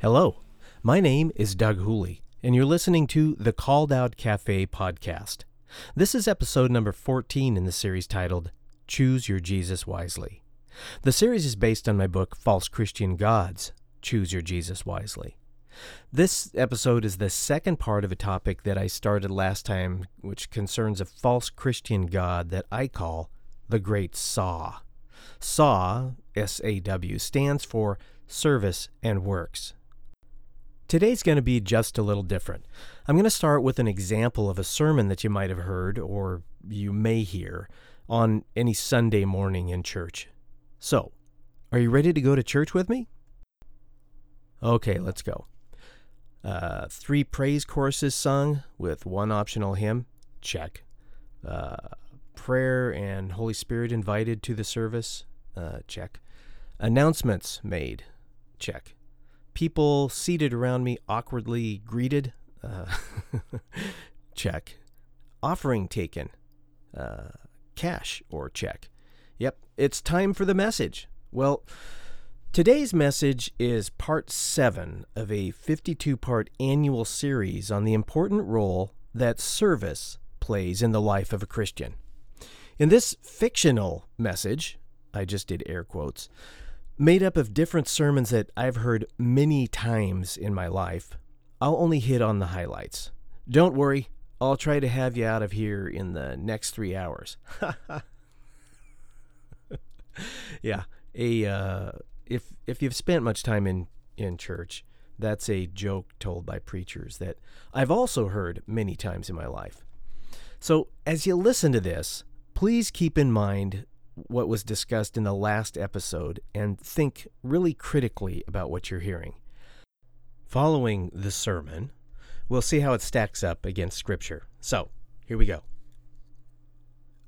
Hello, my name is Doug Hooley, and you're listening to the Called Out Cafe podcast. This is episode number 14 in the series titled Choose Your Jesus Wisely. The series is based on my book False Christian Gods Choose Your Jesus Wisely. This episode is the second part of a topic that I started last time, which concerns a false Christian God that I call the Great SAW. SAW, S A W, stands for Service and Works. Today's going to be just a little different. I'm going to start with an example of a sermon that you might have heard or you may hear on any Sunday morning in church. So, are you ready to go to church with me? Okay, let's go. Uh, three praise choruses sung with one optional hymn. Check. Uh, prayer and Holy Spirit invited to the service. Uh, check. Announcements made. Check. People seated around me awkwardly greeted. Uh, check. Offering taken. Uh, cash or check. Yep, it's time for the message. Well, today's message is part 7 of a 52 part annual series on the important role that service plays in the life of a Christian. In this fictional message, I just did air quotes, made up of different sermons that I've heard many times in my life, I'll only hit on the highlights. Don't worry, I'll try to have you out of here in the next three hours. yeah, a uh, if if you've spent much time in in church, that's a joke told by preachers that I've also heard many times in my life. So as you listen to this, please keep in mind what was discussed in the last episode and think really critically about what you're hearing. Following the sermon, we'll see how it stacks up against Scripture. So, here we go.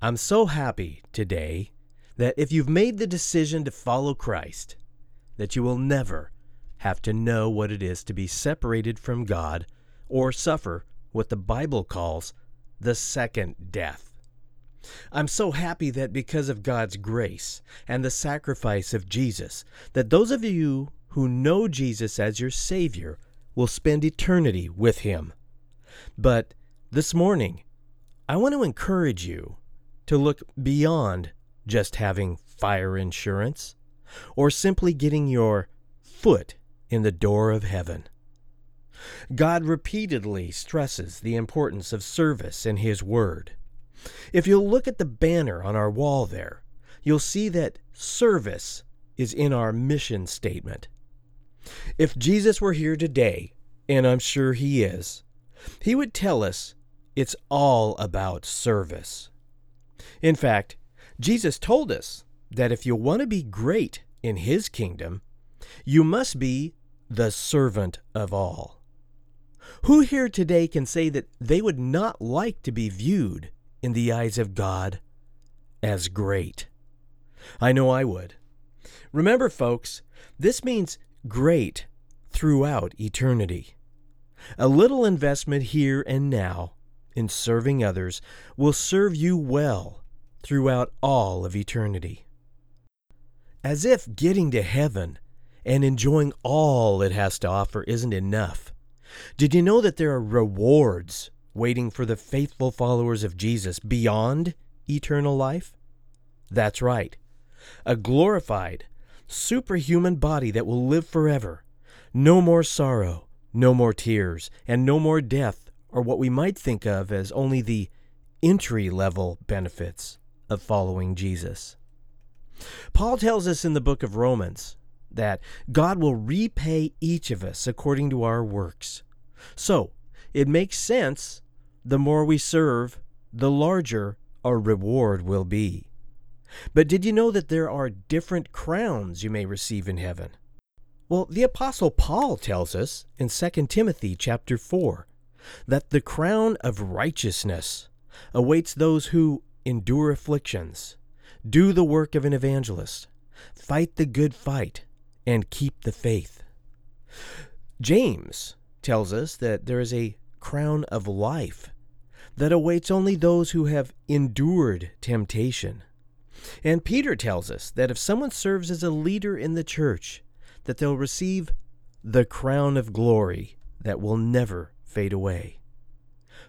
I'm so happy today that if you've made the decision to follow Christ, that you will never have to know what it is to be separated from God or suffer what the Bible calls the second death. I'm so happy that because of God's grace and the sacrifice of Jesus, that those of you who know Jesus as your Savior will spend eternity with Him. But this morning, I want to encourage you to look beyond just having fire insurance, or simply getting your foot in the door of heaven. God repeatedly stresses the importance of service in His Word. If you'll look at the banner on our wall there, you'll see that service is in our mission statement. If Jesus were here today, and I'm sure He is, He would tell us it's all about service. In fact, Jesus told us that if you want to be great in His kingdom, you must be the servant of all. Who here today can say that they would not like to be viewed in the eyes of God as great? I know I would. Remember, folks, this means great throughout eternity. A little investment here and now in serving others will serve you well throughout all of eternity. As if getting to heaven and enjoying all it has to offer isn't enough. Did you know that there are rewards waiting for the faithful followers of Jesus beyond eternal life? That's right. A glorified, superhuman body that will live forever. No more sorrow, no more tears, and no more death are what we might think of as only the entry level benefits of following Jesus. Paul tells us in the book of Romans that God will repay each of us according to our works. So, it makes sense the more we serve, the larger our reward will be. But did you know that there are different crowns you may receive in heaven? Well, the apostle Paul tells us in 2 Timothy chapter 4 that the crown of righteousness awaits those who endure afflictions, do the work of an evangelist, fight the good fight, and keep the faith. James tells us that there is a crown of life that awaits only those who have endured temptation. And Peter tells us that if someone serves as a leader in the church, that they'll receive the crown of glory that will never fade away.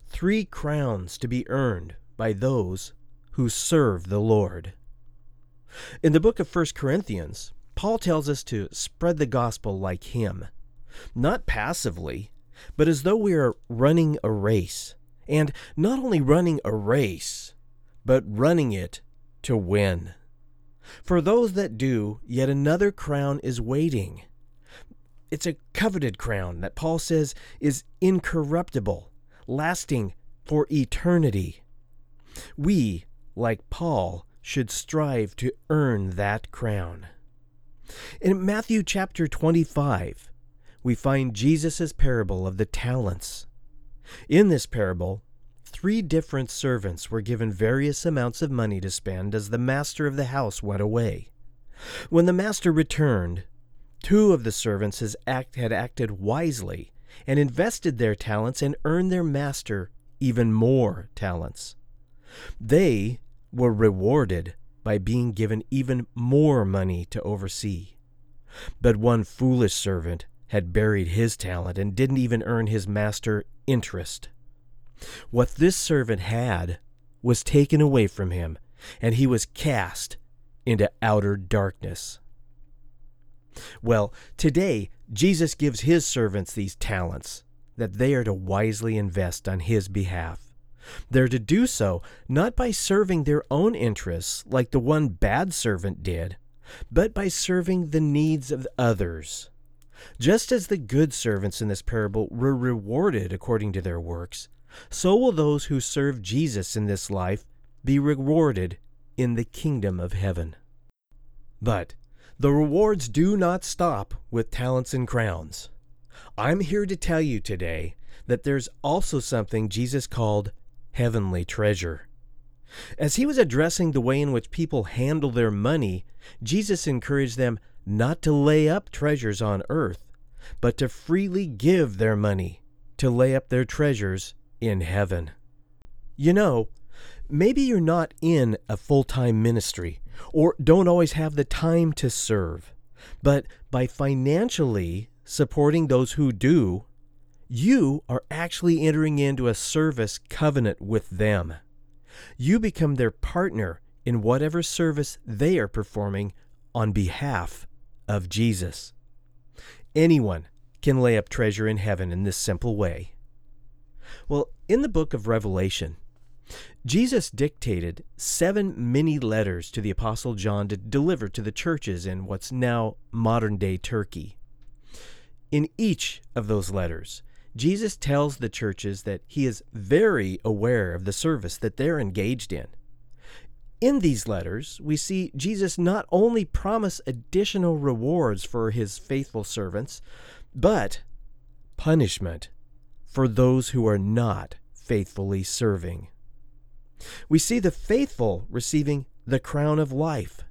Three crowns to be earned by those who serve the Lord. In the book of 1 Corinthians, Paul tells us to spread the gospel like him, not passively, but as though we are running a race. And not only running a race, but running it to win. For those that do, yet another crown is waiting. It's a coveted crown that Paul says is incorruptible, lasting for eternity. We, like Paul, should strive to earn that crown. In Matthew chapter 25, we find Jesus' parable of the talents. In this parable, three different servants were given various amounts of money to spend as the master of the house went away. When the master returned, two of the servants had acted wisely and invested their talents and earned their master even more talents. They were rewarded by being given even more money to oversee. But one foolish servant had buried his talent and didn't even earn his master interest. What this servant had was taken away from him, and he was cast into outer darkness. Well, today, Jesus gives his servants these talents that they are to wisely invest on his behalf. They're to do so not by serving their own interests like the one bad servant did, but by serving the needs of others. Just as the good servants in this parable were rewarded according to their works, so will those who serve Jesus in this life be rewarded in the kingdom of heaven. But the rewards do not stop with talents and crowns. I'm here to tell you today that there's also something Jesus called heavenly treasure. As he was addressing the way in which people handle their money, Jesus encouraged them not to lay up treasures on earth, but to freely give their money to lay up their treasures in heaven. You know, maybe you're not in a full time ministry or don't always have the time to serve, but by financially supporting those who do, you are actually entering into a service covenant with them. You become their partner in whatever service they are performing on behalf of Jesus. Anyone can lay up treasure in heaven in this simple way. Well, in the book of Revelation, Jesus dictated seven mini letters to the Apostle John to deliver to the churches in what's now modern day Turkey. In each of those letters, Jesus tells the churches that he is very aware of the service that they're engaged in. In these letters, we see Jesus not only promise additional rewards for his faithful servants, but punishment for those who are not faithfully serving. We see the faithful receiving the crown of life,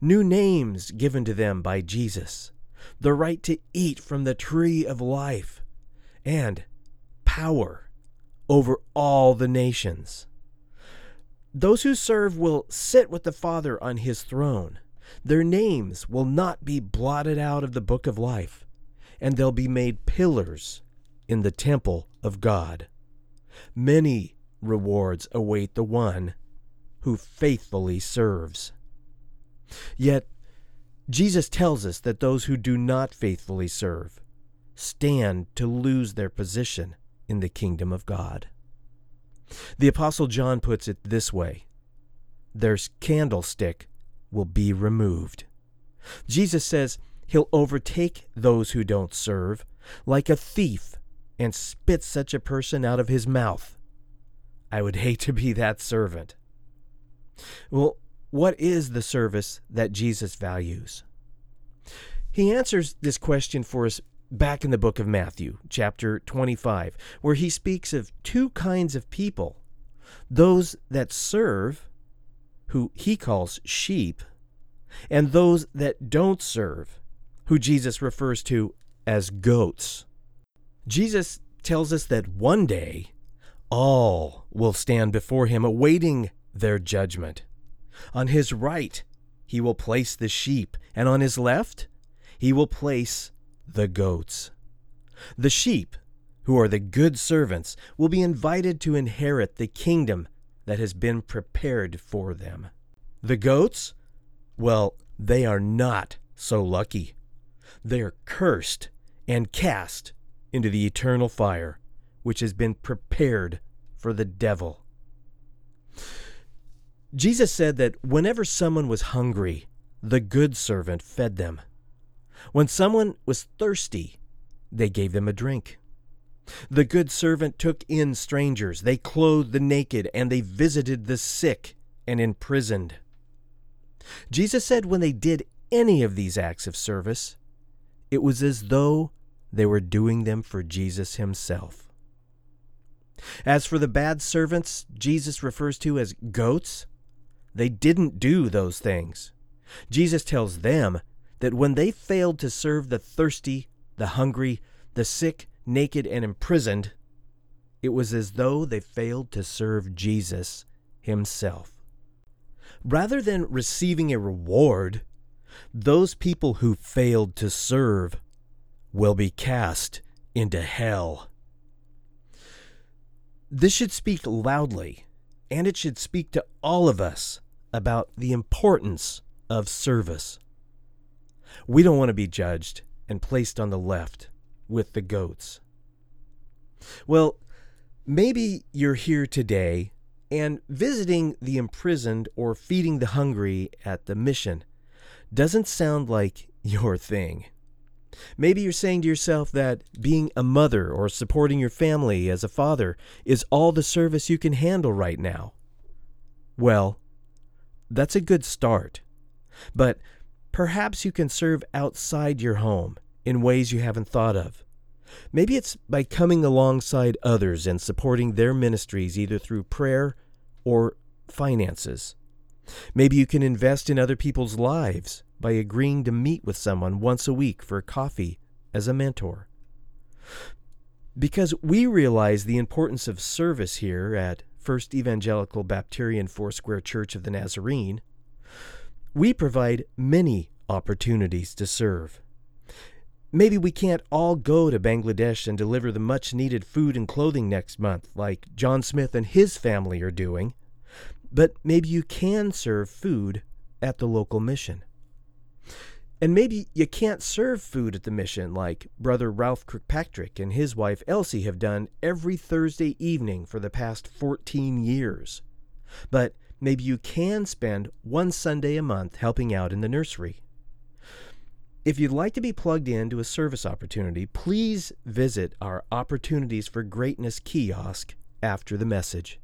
new names given to them by Jesus, the right to eat from the tree of life and power over all the nations. Those who serve will sit with the Father on his throne. Their names will not be blotted out of the book of life, and they'll be made pillars in the temple of God. Many rewards await the one who faithfully serves. Yet, Jesus tells us that those who do not faithfully serve stand to lose their position in the kingdom of God. The Apostle John puts it this way Their candlestick will be removed. Jesus says he'll overtake those who don't serve like a thief and spit such a person out of his mouth. I would hate to be that servant. Well, what is the service that Jesus values? He answers this question for us back in the book of Matthew, chapter 25, where he speaks of two kinds of people those that serve, who he calls sheep, and those that don't serve, who Jesus refers to as goats. Jesus tells us that one day all will stand before him awaiting their judgment. On his right, he will place the sheep, and on his left, he will place the goats. The sheep, who are the good servants, will be invited to inherit the kingdom that has been prepared for them. The goats, well, they are not so lucky. They are cursed and cast into the eternal fire, which has been prepared for the devil. Jesus said that whenever someone was hungry, the good servant fed them. When someone was thirsty, they gave them a drink. The good servant took in strangers, they clothed the naked, and they visited the sick and imprisoned. Jesus said when they did any of these acts of service, it was as though they were doing them for Jesus himself. As for the bad servants Jesus refers to as goats, they didn't do those things. Jesus tells them that when they failed to serve the thirsty, the hungry, the sick, naked, and imprisoned, it was as though they failed to serve Jesus himself. Rather than receiving a reward, those people who failed to serve will be cast into hell. This should speak loudly, and it should speak to all of us about the importance of service. We don't want to be judged and placed on the left with the goats. Well, maybe you're here today and visiting the imprisoned or feeding the hungry at the mission doesn't sound like your thing. Maybe you're saying to yourself that being a mother or supporting your family as a father is all the service you can handle right now. Well, that's a good start. But perhaps you can serve outside your home in ways you haven't thought of. Maybe it's by coming alongside others and supporting their ministries either through prayer or finances. Maybe you can invest in other people's lives by agreeing to meet with someone once a week for coffee as a mentor. Because we realize the importance of service here at First Evangelical Baptist Foursquare Church of the Nazarene, we provide many opportunities to serve. Maybe we can't all go to Bangladesh and deliver the much needed food and clothing next month, like John Smith and his family are doing, but maybe you can serve food at the local mission. And maybe you can't serve food at the mission like Brother Ralph Kirkpatrick and his wife Elsie have done every Thursday evening for the past 14 years. But maybe you can spend one Sunday a month helping out in the nursery. If you'd like to be plugged into a service opportunity, please visit our Opportunities for Greatness kiosk after the message.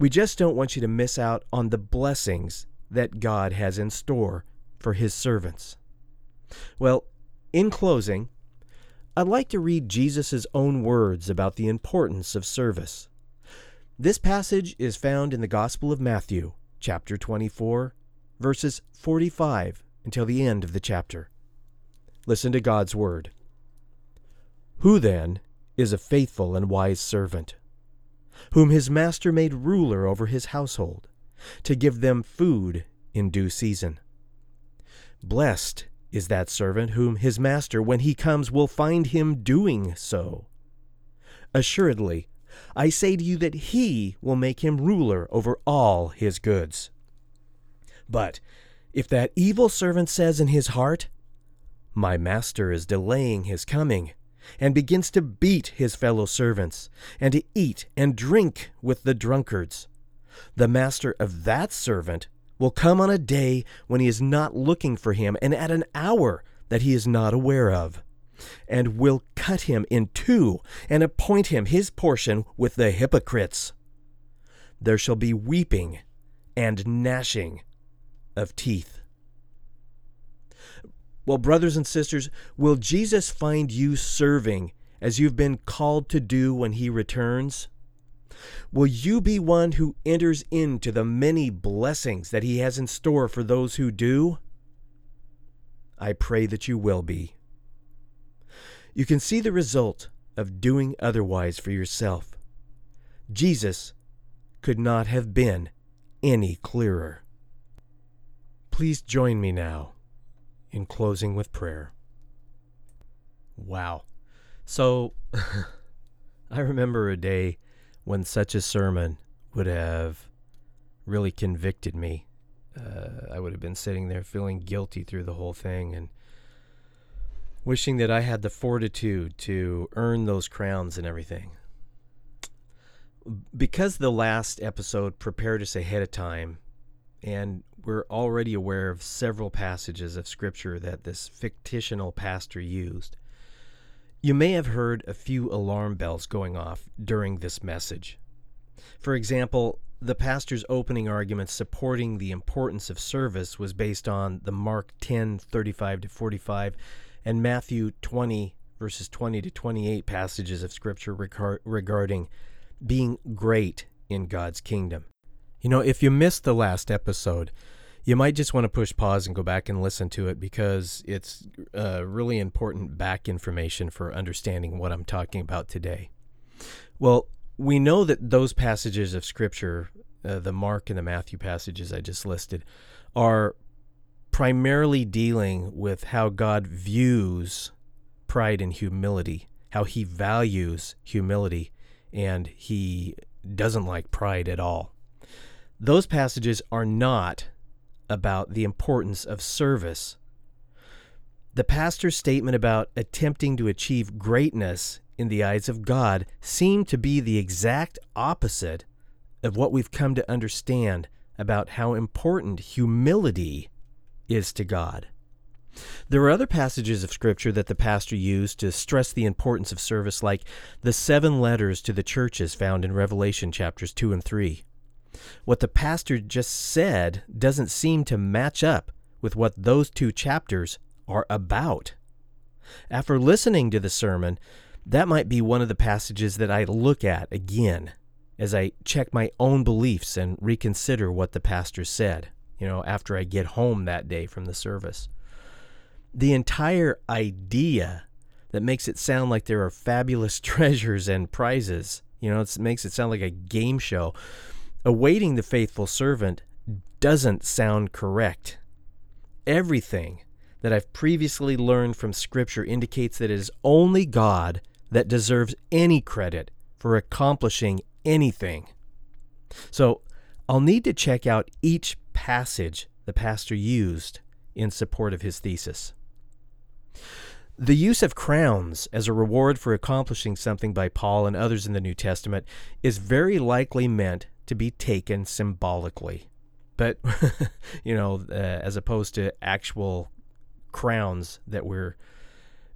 We just don't want you to miss out on the blessings that God has in store for his servants. Well, in closing, I'd like to read Jesus' own words about the importance of service. This passage is found in the Gospel of Matthew, chapter 24, verses 45 until the end of the chapter. Listen to God's word. Who then is a faithful and wise servant, whom his master made ruler over his household, to give them food in due season? Blessed is that servant whom his master, when he comes, will find him doing so. Assuredly, I say to you that he will make him ruler over all his goods. But if that evil servant says in his heart, My master is delaying his coming, and begins to beat his fellow servants, and to eat and drink with the drunkards, the master of that servant will come on a day when he is not looking for him and at an hour that he is not aware of, and will cut him in two and appoint him his portion with the hypocrites. There shall be weeping and gnashing of teeth. Well, brothers and sisters, will Jesus find you serving as you've been called to do when he returns? Will you be one who enters into the many blessings that He has in store for those who do? I pray that you will be. You can see the result of doing otherwise for yourself. Jesus could not have been any clearer. Please join me now in closing with prayer. Wow. So, I remember a day when such a sermon would have really convicted me. Uh, I would have been sitting there feeling guilty through the whole thing and wishing that I had the fortitude to earn those crowns and everything. Because the last episode prepared us ahead of time, and we're already aware of several passages of Scripture that this fictional pastor used, you may have heard a few alarm bells going off during this message. For example, the pastor's opening argument supporting the importance of service was based on the Mark 10 35 to 45 and Matthew 20 verses 20 to 28 passages of scripture regarding being great in God's kingdom. You know, if you missed the last episode, you might just want to push pause and go back and listen to it because it's uh, really important back information for understanding what I'm talking about today. Well, we know that those passages of Scripture, uh, the Mark and the Matthew passages I just listed, are primarily dealing with how God views pride and humility, how he values humility, and he doesn't like pride at all. Those passages are not about the importance of service. The pastor's statement about attempting to achieve greatness in the eyes of God seemed to be the exact opposite of what we've come to understand about how important humility is to God. There are other passages of Scripture that the pastor used to stress the importance of service, like the seven letters to the churches found in Revelation chapters 2 and 3. What the pastor just said doesn't seem to match up with what those two chapters are about. After listening to the sermon, that might be one of the passages that I look at again as I check my own beliefs and reconsider what the pastor said, you know, after I get home that day from the service. The entire idea that makes it sound like there are fabulous treasures and prizes, you know, it makes it sound like a game show. Awaiting the faithful servant doesn't sound correct. Everything that I've previously learned from Scripture indicates that it is only God that deserves any credit for accomplishing anything. So I'll need to check out each passage the pastor used in support of his thesis. The use of crowns as a reward for accomplishing something by Paul and others in the New Testament is very likely meant to be taken symbolically. But, you know, uh, as opposed to actual crowns that we're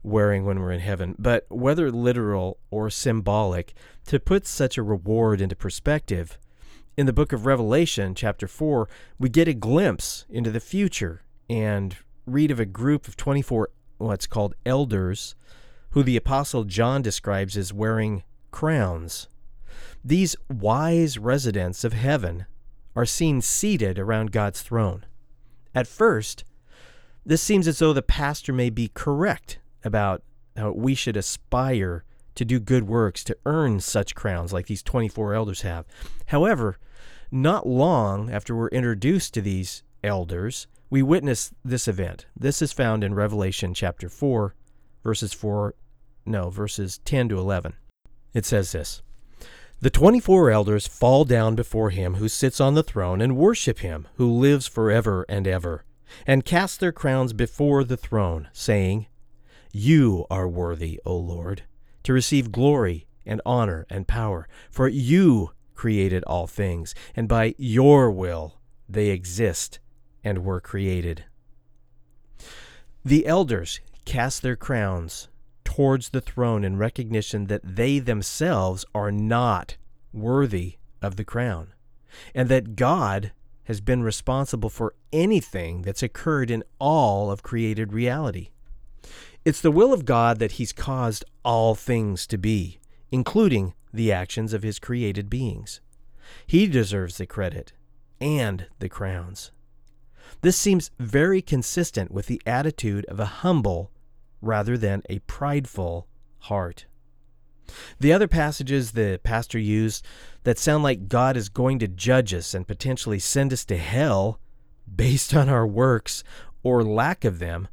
wearing when we're in heaven. But whether literal or symbolic, to put such a reward into perspective, in the book of Revelation, chapter 4, we get a glimpse into the future and read of a group of 24 what's called elders who the apostle John describes as wearing crowns. These wise residents of heaven are seen seated around God's throne. At first, this seems as though the pastor may be correct about how we should aspire to do good works to earn such crowns like these 24 elders have. However, not long after we're introduced to these elders, we witness this event. This is found in Revelation chapter 4, verses 4, no, verses 10 to 11. It says this The 24 elders fall down before him who sits on the throne and worship him who lives forever and ever, and cast their crowns before the throne, saying, you are worthy, O Lord, to receive glory and honor and power, for you created all things, and by your will they exist and were created. The elders cast their crowns towards the throne in recognition that they themselves are not worthy of the crown, and that God has been responsible for anything that's occurred in all of created reality. It's the will of God that He's caused all things to be, including the actions of His created beings. He deserves the credit and the crowns. This seems very consistent with the attitude of a humble rather than a prideful heart. The other passages the pastor used that sound like God is going to judge us and potentially send us to hell based on our works or lack of them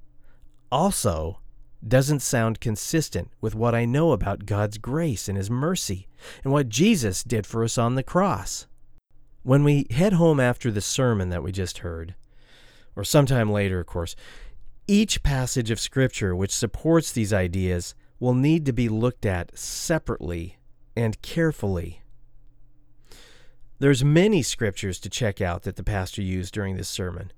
also doesn't sound consistent with what I know about God's grace and His mercy and what Jesus did for us on the cross. When we head home after the sermon that we just heard, or sometime later, of course, each passage of Scripture which supports these ideas will need to be looked at separately and carefully. There's many scriptures to check out that the pastor used during this sermon.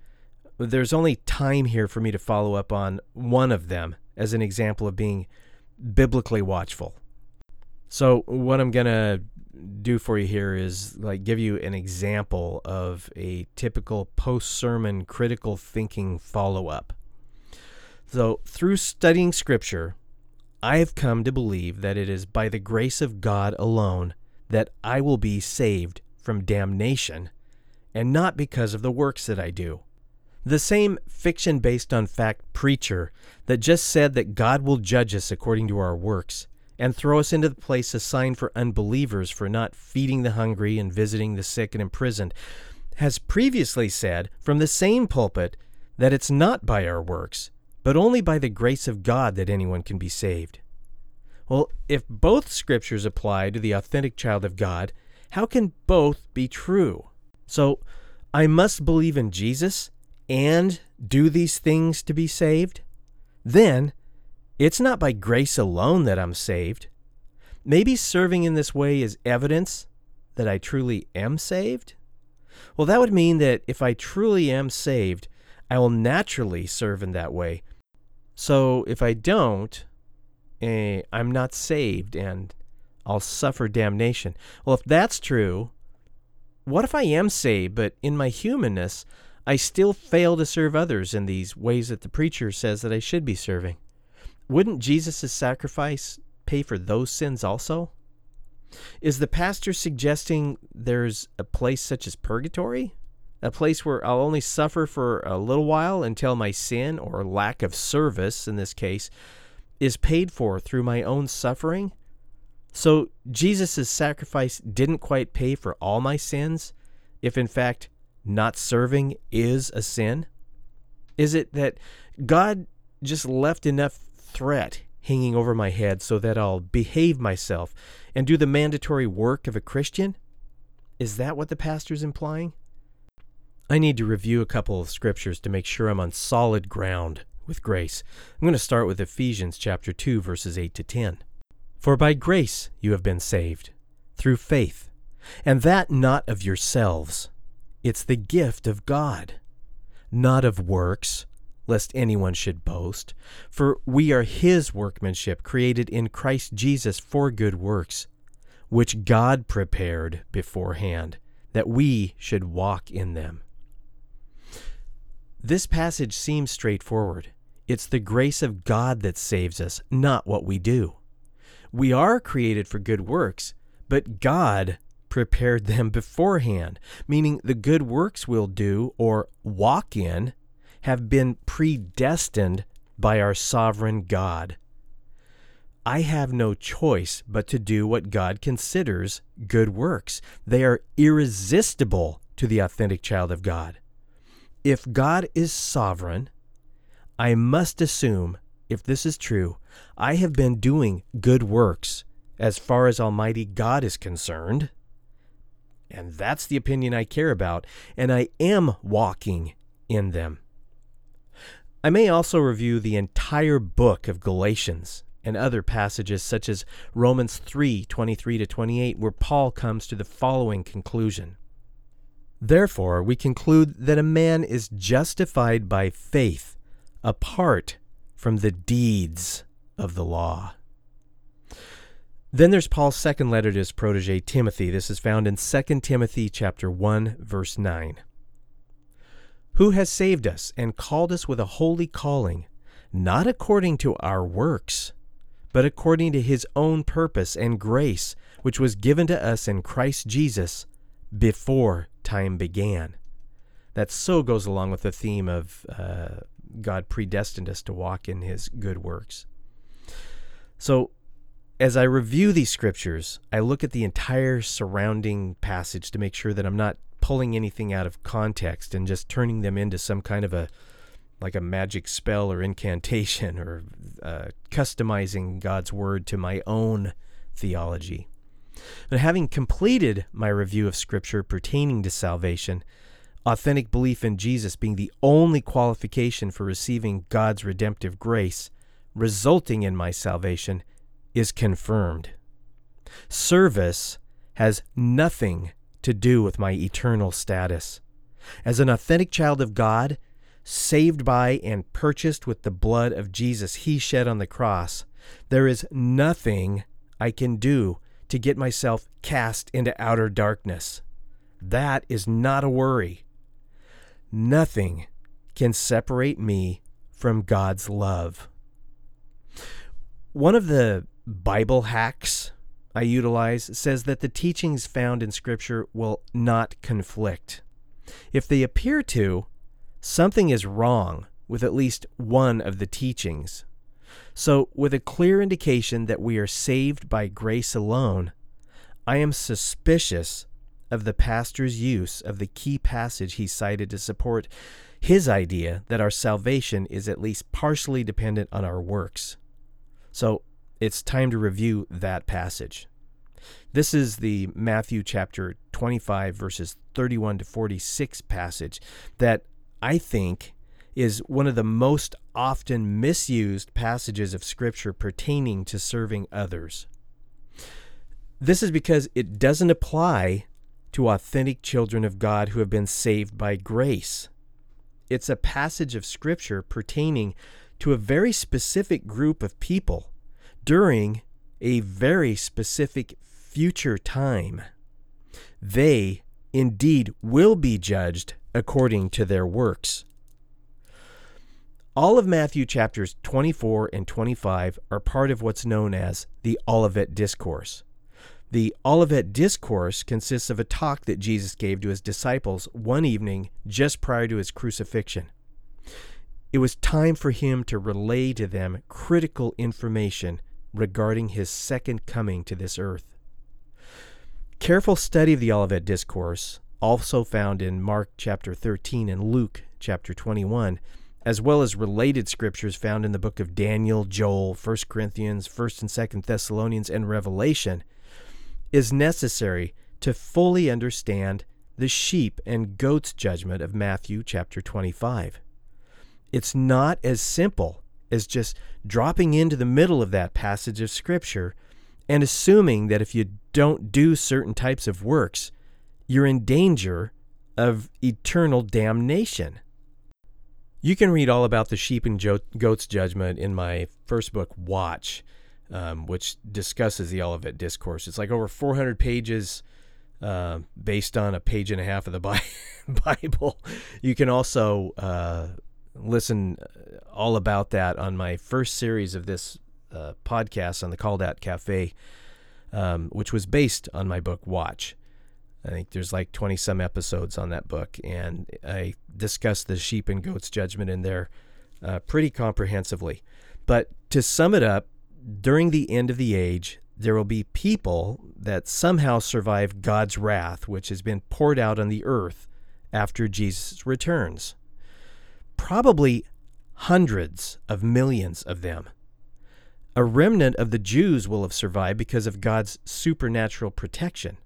There's only time here for me to follow up on one of them as an example of being biblically watchful. So, what I'm going to do for you here is like give you an example of a typical post sermon critical thinking follow up. So, through studying scripture, I have come to believe that it is by the grace of God alone that I will be saved from damnation, and not because of the works that I do. The same fiction based on fact preacher that just said that God will judge us according to our works and throw us into the place assigned for unbelievers for not feeding the hungry and visiting the sick and imprisoned has previously said from the same pulpit that it's not by our works, but only by the grace of God that anyone can be saved. Well, if both scriptures apply to the authentic child of God, how can both be true? So, I must believe in Jesus and do these things to be saved? Then, it's not by grace alone that I'm saved. Maybe serving in this way is evidence that I truly am saved? Well, that would mean that if I truly am saved, I will naturally serve in that way. So if I don't, eh, I'm not saved and I'll suffer damnation. Well, if that's true, what if I am saved, but in my humanness, I still fail to serve others in these ways that the preacher says that I should be serving? Wouldn't Jesus' sacrifice pay for those sins also? Is the pastor suggesting there's a place such as purgatory? A place where I'll only suffer for a little while until my sin or lack of service, in this case, is paid for through my own suffering? So Jesus' sacrifice didn't quite pay for all my sins, if in fact not serving is a sin? Is it that God just left enough threat hanging over my head so that I'll behave myself and do the mandatory work of a Christian? Is that what the pastor's implying? I need to review a couple of scriptures to make sure I'm on solid ground with grace. I'm going to start with Ephesians chapter 2 verses 8 to 10. For by grace you have been saved, through faith, and that not of yourselves. It's the gift of God, not of works, lest anyone should boast. For we are his workmanship, created in Christ Jesus for good works, which God prepared beforehand, that we should walk in them. This passage seems straightforward. It's the grace of God that saves us, not what we do. We are created for good works, but God prepared them beforehand, meaning the good works we'll do or walk in have been predestined by our sovereign God. I have no choice but to do what God considers good works. They are irresistible to the authentic child of God. If God is sovereign, I must assume if this is true, I have been doing good works as far as Almighty God is concerned. And that's the opinion I care about, and I am walking in them. I may also review the entire book of Galatians and other passages such as Romans 3 23 to 28, where Paul comes to the following conclusion. Therefore, we conclude that a man is justified by faith apart from the deeds of the law. Then there's Paul's second letter to his protege Timothy. This is found in 2 Timothy chapter 1 verse 9. Who has saved us and called us with a holy calling, not according to our works, but according to his own purpose and grace, which was given to us in Christ Jesus before time began. That so goes along with the theme of uh, God predestined us to walk in his good works. So, as I review these scriptures, I look at the entire surrounding passage to make sure that I'm not pulling anything out of context and just turning them into some kind of a like a magic spell or incantation or uh, customizing God's word to my own theology. But having completed my review of Scripture pertaining to salvation, authentic belief in Jesus being the only qualification for receiving God's redemptive grace, resulting in my salvation, is confirmed. Service has nothing to do with my eternal status. As an authentic child of God, saved by and purchased with the blood of Jesus he shed on the cross, there is nothing I can do to get myself cast into outer darkness. That is not a worry. Nothing can separate me from God's love. One of the Bible hacks I utilize says that the teachings found in Scripture will not conflict. If they appear to, something is wrong with at least one of the teachings. So, with a clear indication that we are saved by grace alone, I am suspicious of the pastor's use of the key passage he cited to support his idea that our salvation is at least partially dependent on our works. So, it's time to review that passage. This is the Matthew chapter 25, verses 31 to 46 passage that I think is one of the most often misused passages of Scripture pertaining to serving others. This is because it doesn't apply to authentic children of God who have been saved by grace. It's a passage of Scripture pertaining to a very specific group of people during a very specific future time. They indeed will be judged according to their works. All of Matthew chapters 24 and 25 are part of what's known as the Olivet Discourse. The Olivet Discourse consists of a talk that Jesus gave to his disciples one evening just prior to his crucifixion. It was time for him to relay to them critical information regarding his second coming to this earth. Careful study of the Olivet Discourse, also found in Mark chapter 13 and Luke chapter 21, as well as related scriptures found in the book of Daniel, Joel, 1 Corinthians, 1st and 2nd Thessalonians, and Revelation, is necessary to fully understand the sheep and goats judgment of Matthew chapter 25. It's not as simple as just dropping into the middle of that passage of Scripture and assuming that if you don't do certain types of works, you're in danger of eternal damnation. You can read all about the sheep and goats judgment in my first book, Watch, um, which discusses the Olivet Discourse. It's like over 400 pages uh, based on a page and a half of the Bible. You can also uh, listen uh, all about that on my first series of this uh, podcast on the Called Out Cafe, um, which was based on my book Watch. I think there's like 20 some episodes on that book, and I discuss the sheep and goats judgment in there uh, pretty comprehensively. But to sum it up, during the end of the age, there will be people that somehow survive God's wrath, which has been poured out on the earth after Jesus returns probably hundreds of millions of them. A remnant of the Jews will have survived because of God's supernatural protection.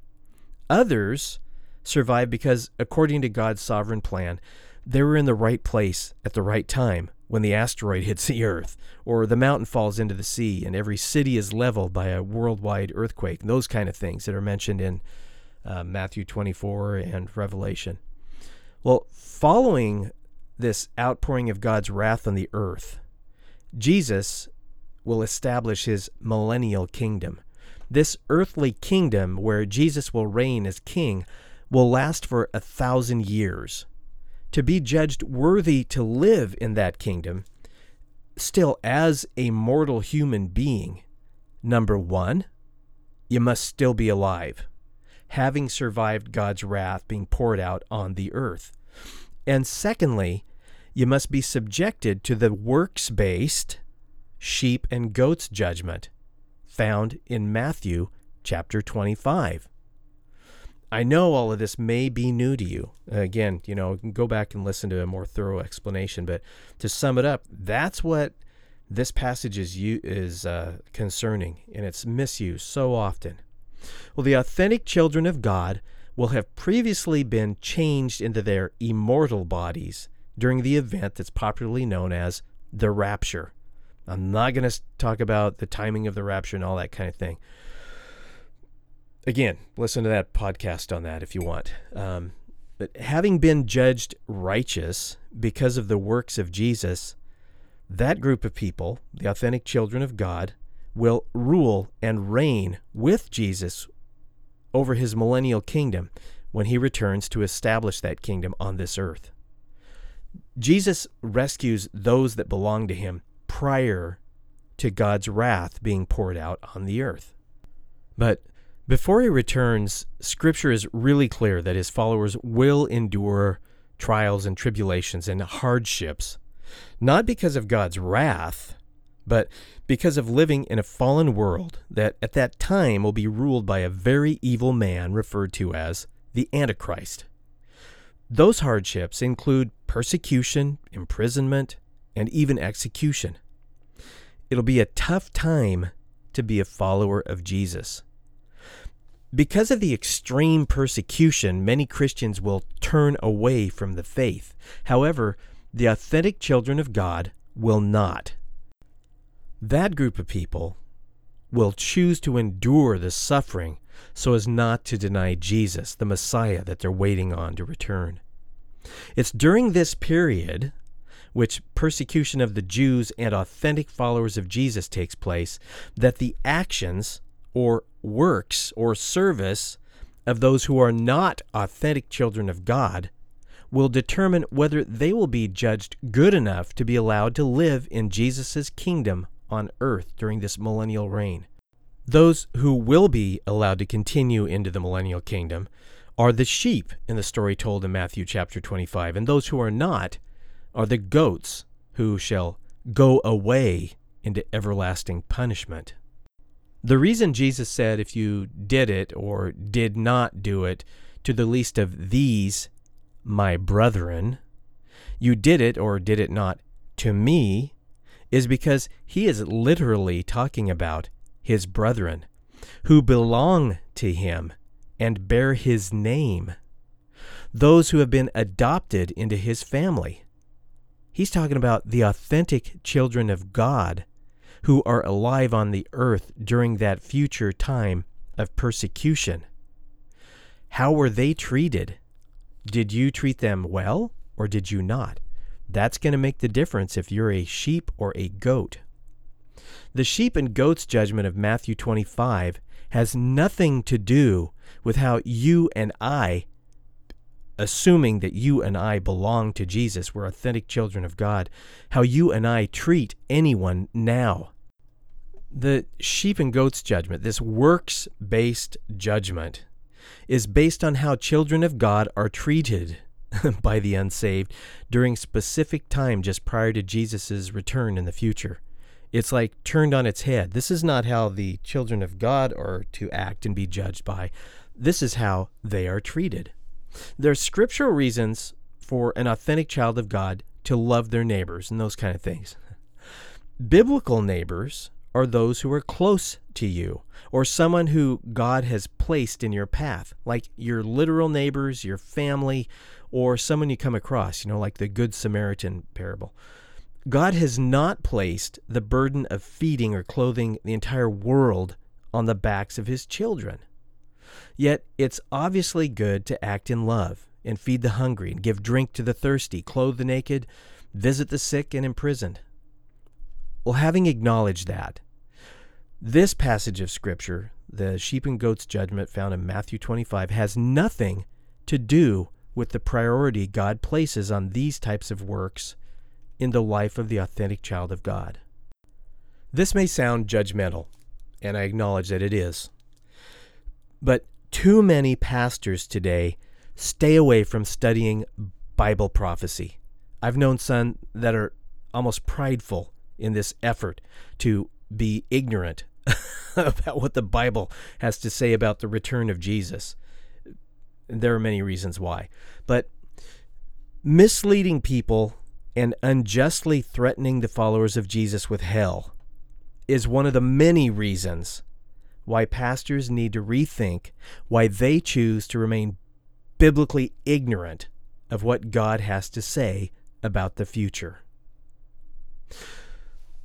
Others survived because, according to God's sovereign plan, they were in the right place at the right time when the asteroid hits the earth, or the mountain falls into the sea, and every city is leveled by a worldwide earthquake, those kind of things that are mentioned in uh, Matthew 24 and Revelation. Well, following this outpouring of God's wrath on the earth, Jesus will establish his millennial kingdom. This earthly kingdom, where Jesus will reign as king, will last for a thousand years. To be judged worthy to live in that kingdom, still as a mortal human being, number one, you must still be alive, having survived God's wrath being poured out on the earth. And secondly, you must be subjected to the works based sheep and goats judgment found in Matthew chapter 25. I know all of this may be new to you. Again, you know, go back and listen to a more thorough explanation. But to sum it up, that's what this passage is is uh, concerning, and it's misused so often. Well, the authentic children of God will have previously been changed into their immortal bodies during the event that's popularly known as the rapture. I'm not going to talk about the timing of the rapture and all that kind of thing. Again, listen to that podcast on that if you want. Um, but having been judged righteous because of the works of Jesus, that group of people, the authentic children of God, will rule and reign with Jesus over his millennial kingdom when he returns to establish that kingdom on this earth. Jesus rescues those that belong to him prior to God's wrath being poured out on the earth. But before he returns, Scripture is really clear that his followers will endure trials and tribulations and hardships, not because of God's wrath, but because of living in a fallen world that at that time will be ruled by a very evil man referred to as the Antichrist. Those hardships include persecution, imprisonment, and even execution. It'll be a tough time to be a follower of Jesus. Because of the extreme persecution, many Christians will turn away from the faith. However, the authentic children of God will not. That group of people will choose to endure the suffering so as not to deny Jesus, the Messiah that they're waiting on to return. It's during this period, which persecution of the Jews and authentic followers of Jesus takes place, that the actions or works or service of those who are not authentic children of God will determine whether they will be judged good enough to be allowed to live in Jesus' kingdom on earth during this millennial reign. Those who will be allowed to continue into the millennial kingdom are the sheep in the story told in Matthew chapter 25, and those who are not are the goats who shall go away into everlasting punishment. The reason Jesus said, if you did it or did not do it to the least of these, my brethren, you did it or did it not to me, is because he is literally talking about his brethren who belong to him and bear his name, those who have been adopted into his family. He's talking about the authentic children of God who are alive on the earth during that future time of persecution. How were they treated? Did you treat them well or did you not? That's going to make the difference if you're a sheep or a goat. The sheep and goats judgment of Matthew 25 has nothing to do with how you and I, assuming that you and I belong to Jesus, we're authentic children of God, how you and I treat anyone now. The sheep and goats judgment, this works based judgment, is based on how children of God are treated by the unsaved during specific time just prior to Jesus' return in the future. It's like turned on its head. This is not how the children of God are to act and be judged by. This is how they are treated. There are scriptural reasons for an authentic child of God to love their neighbors and those kind of things. Biblical neighbors are those who are close to you or someone who God has placed in your path, like your literal neighbors, your family, or someone you come across, you know, like the Good Samaritan parable. God has not placed the burden of feeding or clothing the entire world on the backs of his children. Yet it's obviously good to act in love and feed the hungry and give drink to the thirsty, clothe the naked, visit the sick and imprisoned. Well, having acknowledged that, this passage of Scripture, the sheep and goats judgment found in Matthew 25, has nothing to do with the priority God places on these types of works in the life of the authentic child of God. This may sound judgmental, and I acknowledge that it is. But too many pastors today stay away from studying Bible prophecy. I've known some that are almost prideful in this effort to be ignorant about what the Bible has to say about the return of Jesus there are many reasons why. But misleading people and unjustly threatening the followers of Jesus with hell is one of the many reasons why pastors need to rethink why they choose to remain biblically ignorant of what God has to say about the future.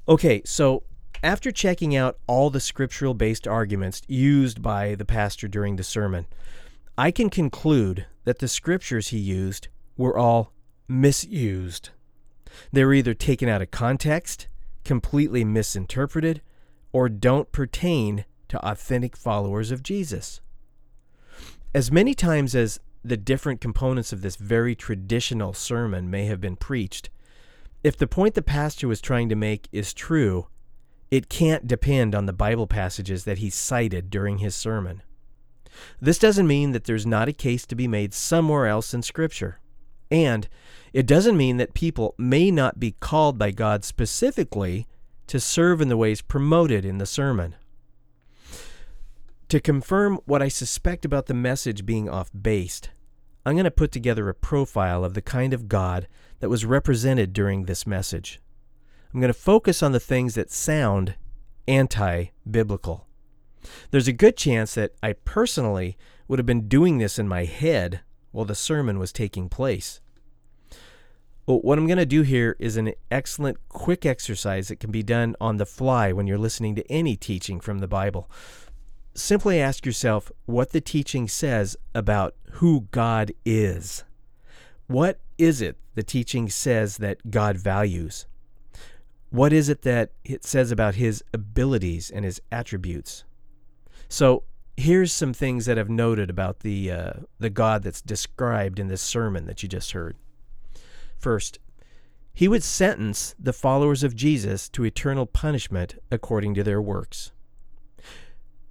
Okay, so after checking out all the scriptural based arguments used by the pastor during the sermon, I can conclude that the scriptures he used were all misused. They were either taken out of context, completely misinterpreted, or don't pertain to authentic followers of Jesus. As many times as the different components of this very traditional sermon may have been preached, if the point the pastor was trying to make is true, it can't depend on the Bible passages that he cited during his sermon. This doesn't mean that there's not a case to be made somewhere else in Scripture. And it doesn't mean that people may not be called by God specifically to serve in the ways promoted in the sermon. To confirm what I suspect about the message being off base, I'm going to put together a profile of the kind of God that was represented during this message. I'm going to focus on the things that sound anti biblical. There's a good chance that I personally would have been doing this in my head while the sermon was taking place. Well, what I'm going to do here is an excellent quick exercise that can be done on the fly when you're listening to any teaching from the Bible. Simply ask yourself what the teaching says about who God is. What is it the teaching says that God values? What is it that it says about his abilities and his attributes? So here's some things that I've noted about the uh, the God that's described in this sermon that you just heard. First, he would sentence the followers of Jesus to eternal punishment according to their works.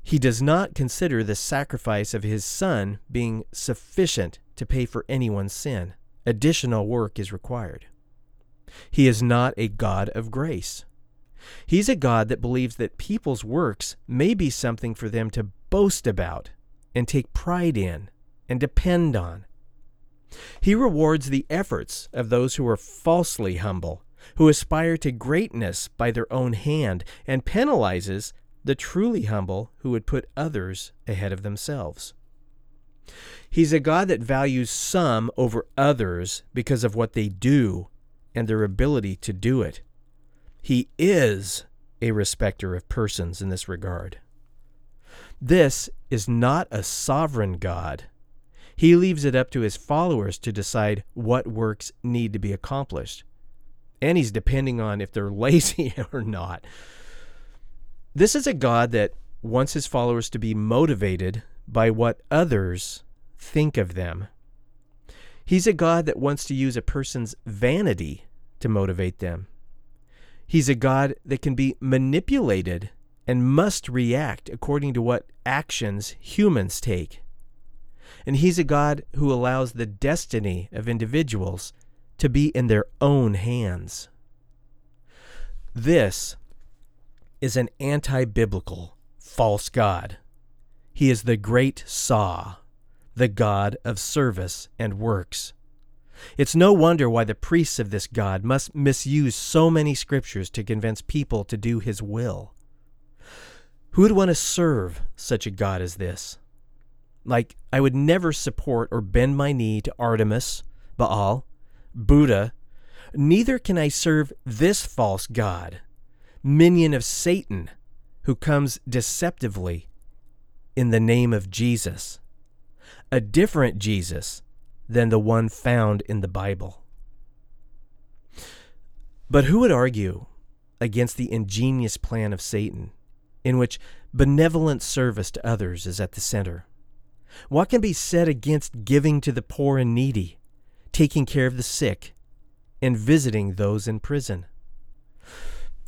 He does not consider the sacrifice of his Son being sufficient to pay for anyone's sin. Additional work is required. He is not a God of grace. He's a God that believes that people's works may be something for them to boast about and take pride in and depend on. He rewards the efforts of those who are falsely humble, who aspire to greatness by their own hand, and penalizes the truly humble who would put others ahead of themselves. He's a God that values some over others because of what they do and their ability to do it. He is a respecter of persons in this regard. This is not a sovereign God. He leaves it up to his followers to decide what works need to be accomplished. And he's depending on if they're lazy or not. This is a God that wants his followers to be motivated by what others think of them. He's a God that wants to use a person's vanity to motivate them. He's a God that can be manipulated and must react according to what actions humans take. And He's a God who allows the destiny of individuals to be in their own hands. This is an anti biblical false God. He is the great Saw, the God of service and works. It's no wonder why the priests of this God must misuse so many scriptures to convince people to do his will. Who would want to serve such a God as this? Like, I would never support or bend my knee to Artemis, Baal, Buddha. Neither can I serve this false God, minion of Satan, who comes deceptively in the name of Jesus. A different Jesus than the one found in the Bible. But who would argue against the ingenious plan of Satan, in which benevolent service to others is at the center? What can be said against giving to the poor and needy, taking care of the sick, and visiting those in prison?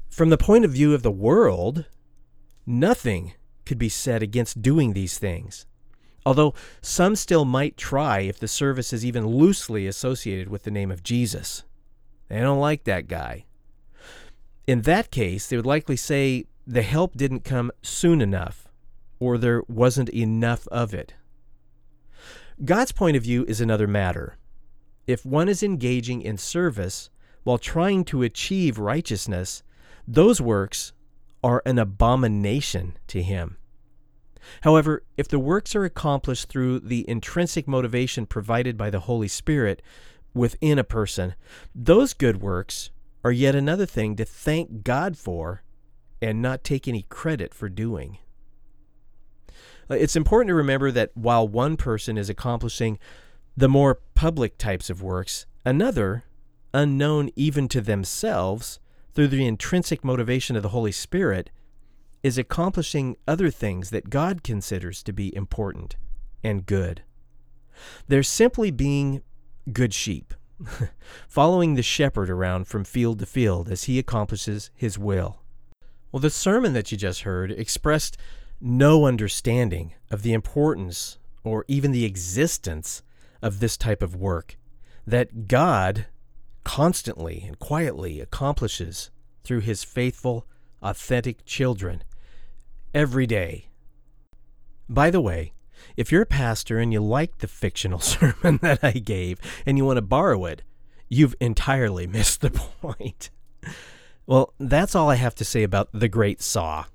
From the point of view of the world, nothing could be said against doing these things although some still might try if the service is even loosely associated with the name of Jesus. They don't like that guy. In that case, they would likely say the help didn't come soon enough, or there wasn't enough of it. God's point of view is another matter. If one is engaging in service while trying to achieve righteousness, those works are an abomination to him. However, if the works are accomplished through the intrinsic motivation provided by the Holy Spirit within a person, those good works are yet another thing to thank God for and not take any credit for doing. Uh, it's important to remember that while one person is accomplishing the more public types of works, another, unknown even to themselves, through the intrinsic motivation of the Holy Spirit, is accomplishing other things that God considers to be important and good. They're simply being good sheep, following the shepherd around from field to field as he accomplishes his will. Well, the sermon that you just heard expressed no understanding of the importance or even the existence of this type of work that God constantly and quietly accomplishes through his faithful, authentic children every day. By the way, if you're a pastor and you like the fictional sermon that I gave and you want to borrow it, you've entirely missed the point. Well, that's all I have to say about the Great Saw.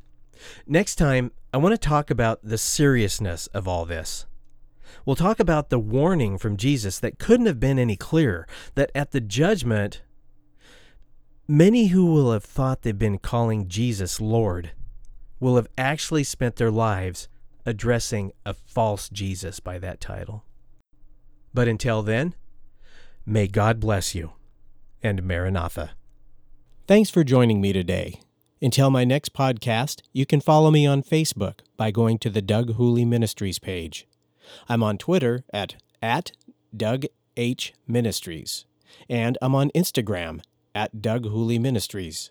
Next time, I want to talk about the seriousness of all this. We'll talk about the warning from Jesus that couldn't have been any clearer that at the judgment, many who will have thought they've been calling Jesus Lord will have actually spent their lives addressing a false Jesus by that title. But until then, may God bless you and Maranatha. Thanks for joining me today. Until my next podcast, you can follow me on Facebook by going to the Doug Hooley Ministries page. I'm on Twitter at, at Doug H. Ministries, and I'm on Instagram at Doug Hooley Ministries.